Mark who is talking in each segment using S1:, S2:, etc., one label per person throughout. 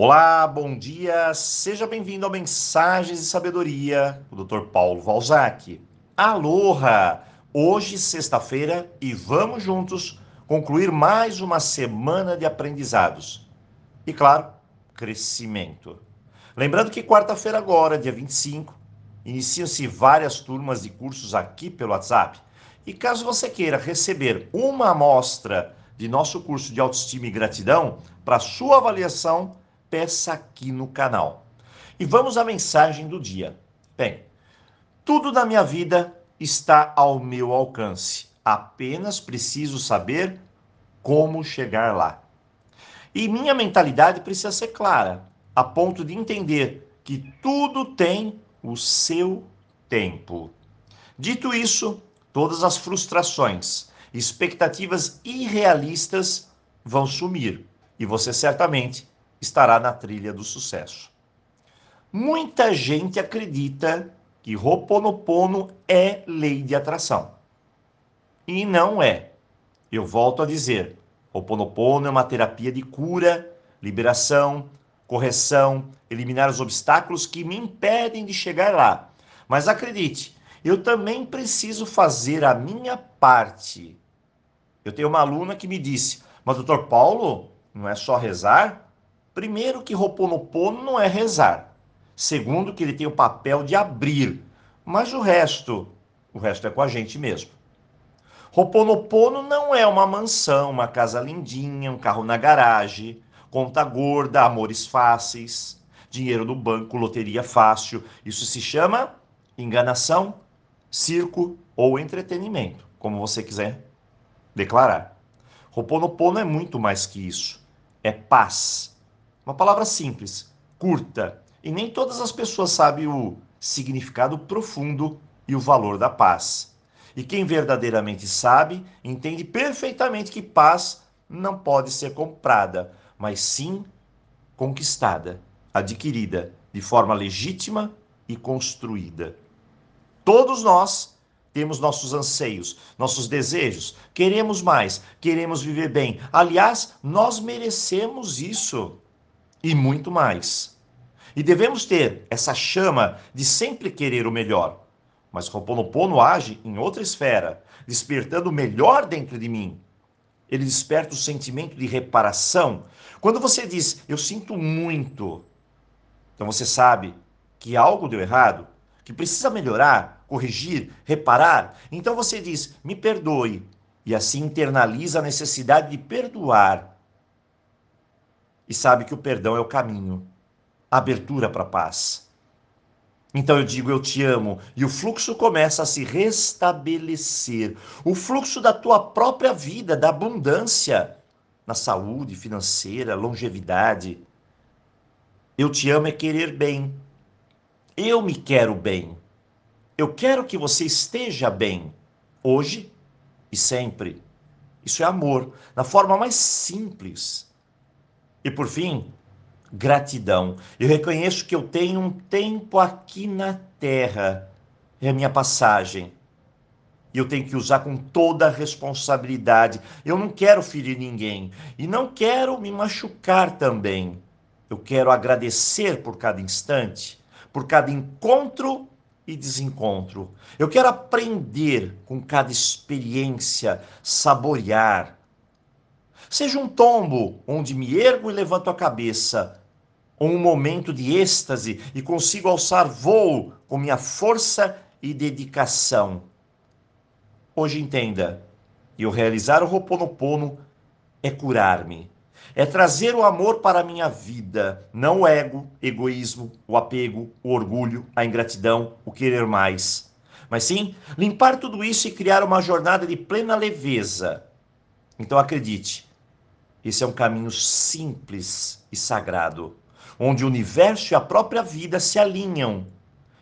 S1: Olá, bom dia, seja bem-vindo ao Mensagens de Sabedoria, o Dr. Paulo Valzac. Aloha! Hoje, sexta-feira, e vamos juntos concluir mais uma semana de aprendizados. E, claro, crescimento. Lembrando que quarta-feira, agora, dia 25, iniciam-se várias turmas de cursos aqui pelo WhatsApp. E caso você queira receber uma amostra de nosso curso de autoestima e gratidão para sua avaliação, peça aqui no canal. E vamos à mensagem do dia. Bem, tudo na minha vida está ao meu alcance. Apenas preciso saber como chegar lá. E minha mentalidade precisa ser clara, a ponto de entender que tudo tem o seu tempo. Dito isso, todas as frustrações, expectativas irrealistas vão sumir e você certamente estará na trilha do sucesso. Muita gente acredita que Ho'oponopono é lei de atração. E não é. Eu volto a dizer, Ho'oponopono é uma terapia de cura, liberação, correção, eliminar os obstáculos que me impedem de chegar lá. Mas acredite, eu também preciso fazer a minha parte. Eu tenho uma aluna que me disse, mas doutor Paulo, não é só rezar? Primeiro que Roponopono não é rezar. Segundo que ele tem o papel de abrir. Mas o resto, o resto é com a gente mesmo. Roponopono não é uma mansão, uma casa lindinha, um carro na garagem, conta gorda, amores fáceis, dinheiro no banco, loteria fácil. Isso se chama enganação, circo ou entretenimento, como você quiser declarar. Roponopono é muito mais que isso. É paz, uma palavra simples, curta, e nem todas as pessoas sabem o significado profundo e o valor da paz. E quem verdadeiramente sabe, entende perfeitamente que paz não pode ser comprada, mas sim conquistada, adquirida de forma legítima e construída. Todos nós temos nossos anseios, nossos desejos, queremos mais, queremos viver bem. Aliás, nós merecemos isso e muito mais. E devemos ter essa chama de sempre querer o melhor. Mas Ho'oponopono age em outra esfera, despertando o melhor dentro de mim. Ele desperta o sentimento de reparação. Quando você diz, eu sinto muito, então você sabe que algo deu errado, que precisa melhorar, corrigir, reparar. Então você diz, me perdoe. E assim internaliza a necessidade de perdoar e sabe que o perdão é o caminho, a abertura para a paz. Então eu digo eu te amo e o fluxo começa a se restabelecer. O fluxo da tua própria vida, da abundância na saúde financeira, longevidade. Eu te amo é querer bem. Eu me quero bem. Eu quero que você esteja bem hoje e sempre. Isso é amor, na forma mais simples. E por fim, gratidão. Eu reconheço que eu tenho um tempo aqui na terra, é a minha passagem. E eu tenho que usar com toda a responsabilidade. Eu não quero ferir ninguém e não quero me machucar também. Eu quero agradecer por cada instante, por cada encontro e desencontro. Eu quero aprender com cada experiência, saborear, Seja um tombo onde me ergo e levanto a cabeça, ou um momento de êxtase e consigo alçar voo com minha força e dedicação. Hoje entenda, eu realizar o Roponopono é curar-me, é trazer o amor para a minha vida, não o ego, egoísmo, o apego, o orgulho, a ingratidão, o querer mais. Mas sim, limpar tudo isso e criar uma jornada de plena leveza. Então acredite, esse é um caminho simples e sagrado, onde o universo e a própria vida se alinham.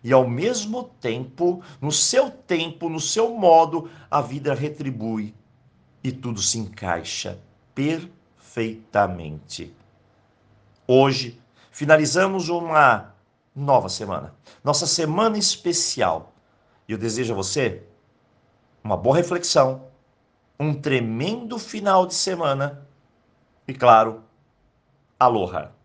S1: E ao mesmo tempo, no seu tempo, no seu modo, a vida retribui e tudo se encaixa perfeitamente. Hoje, finalizamos uma nova semana, nossa semana especial. E eu desejo a você uma boa reflexão, um tremendo final de semana e claro, aloha!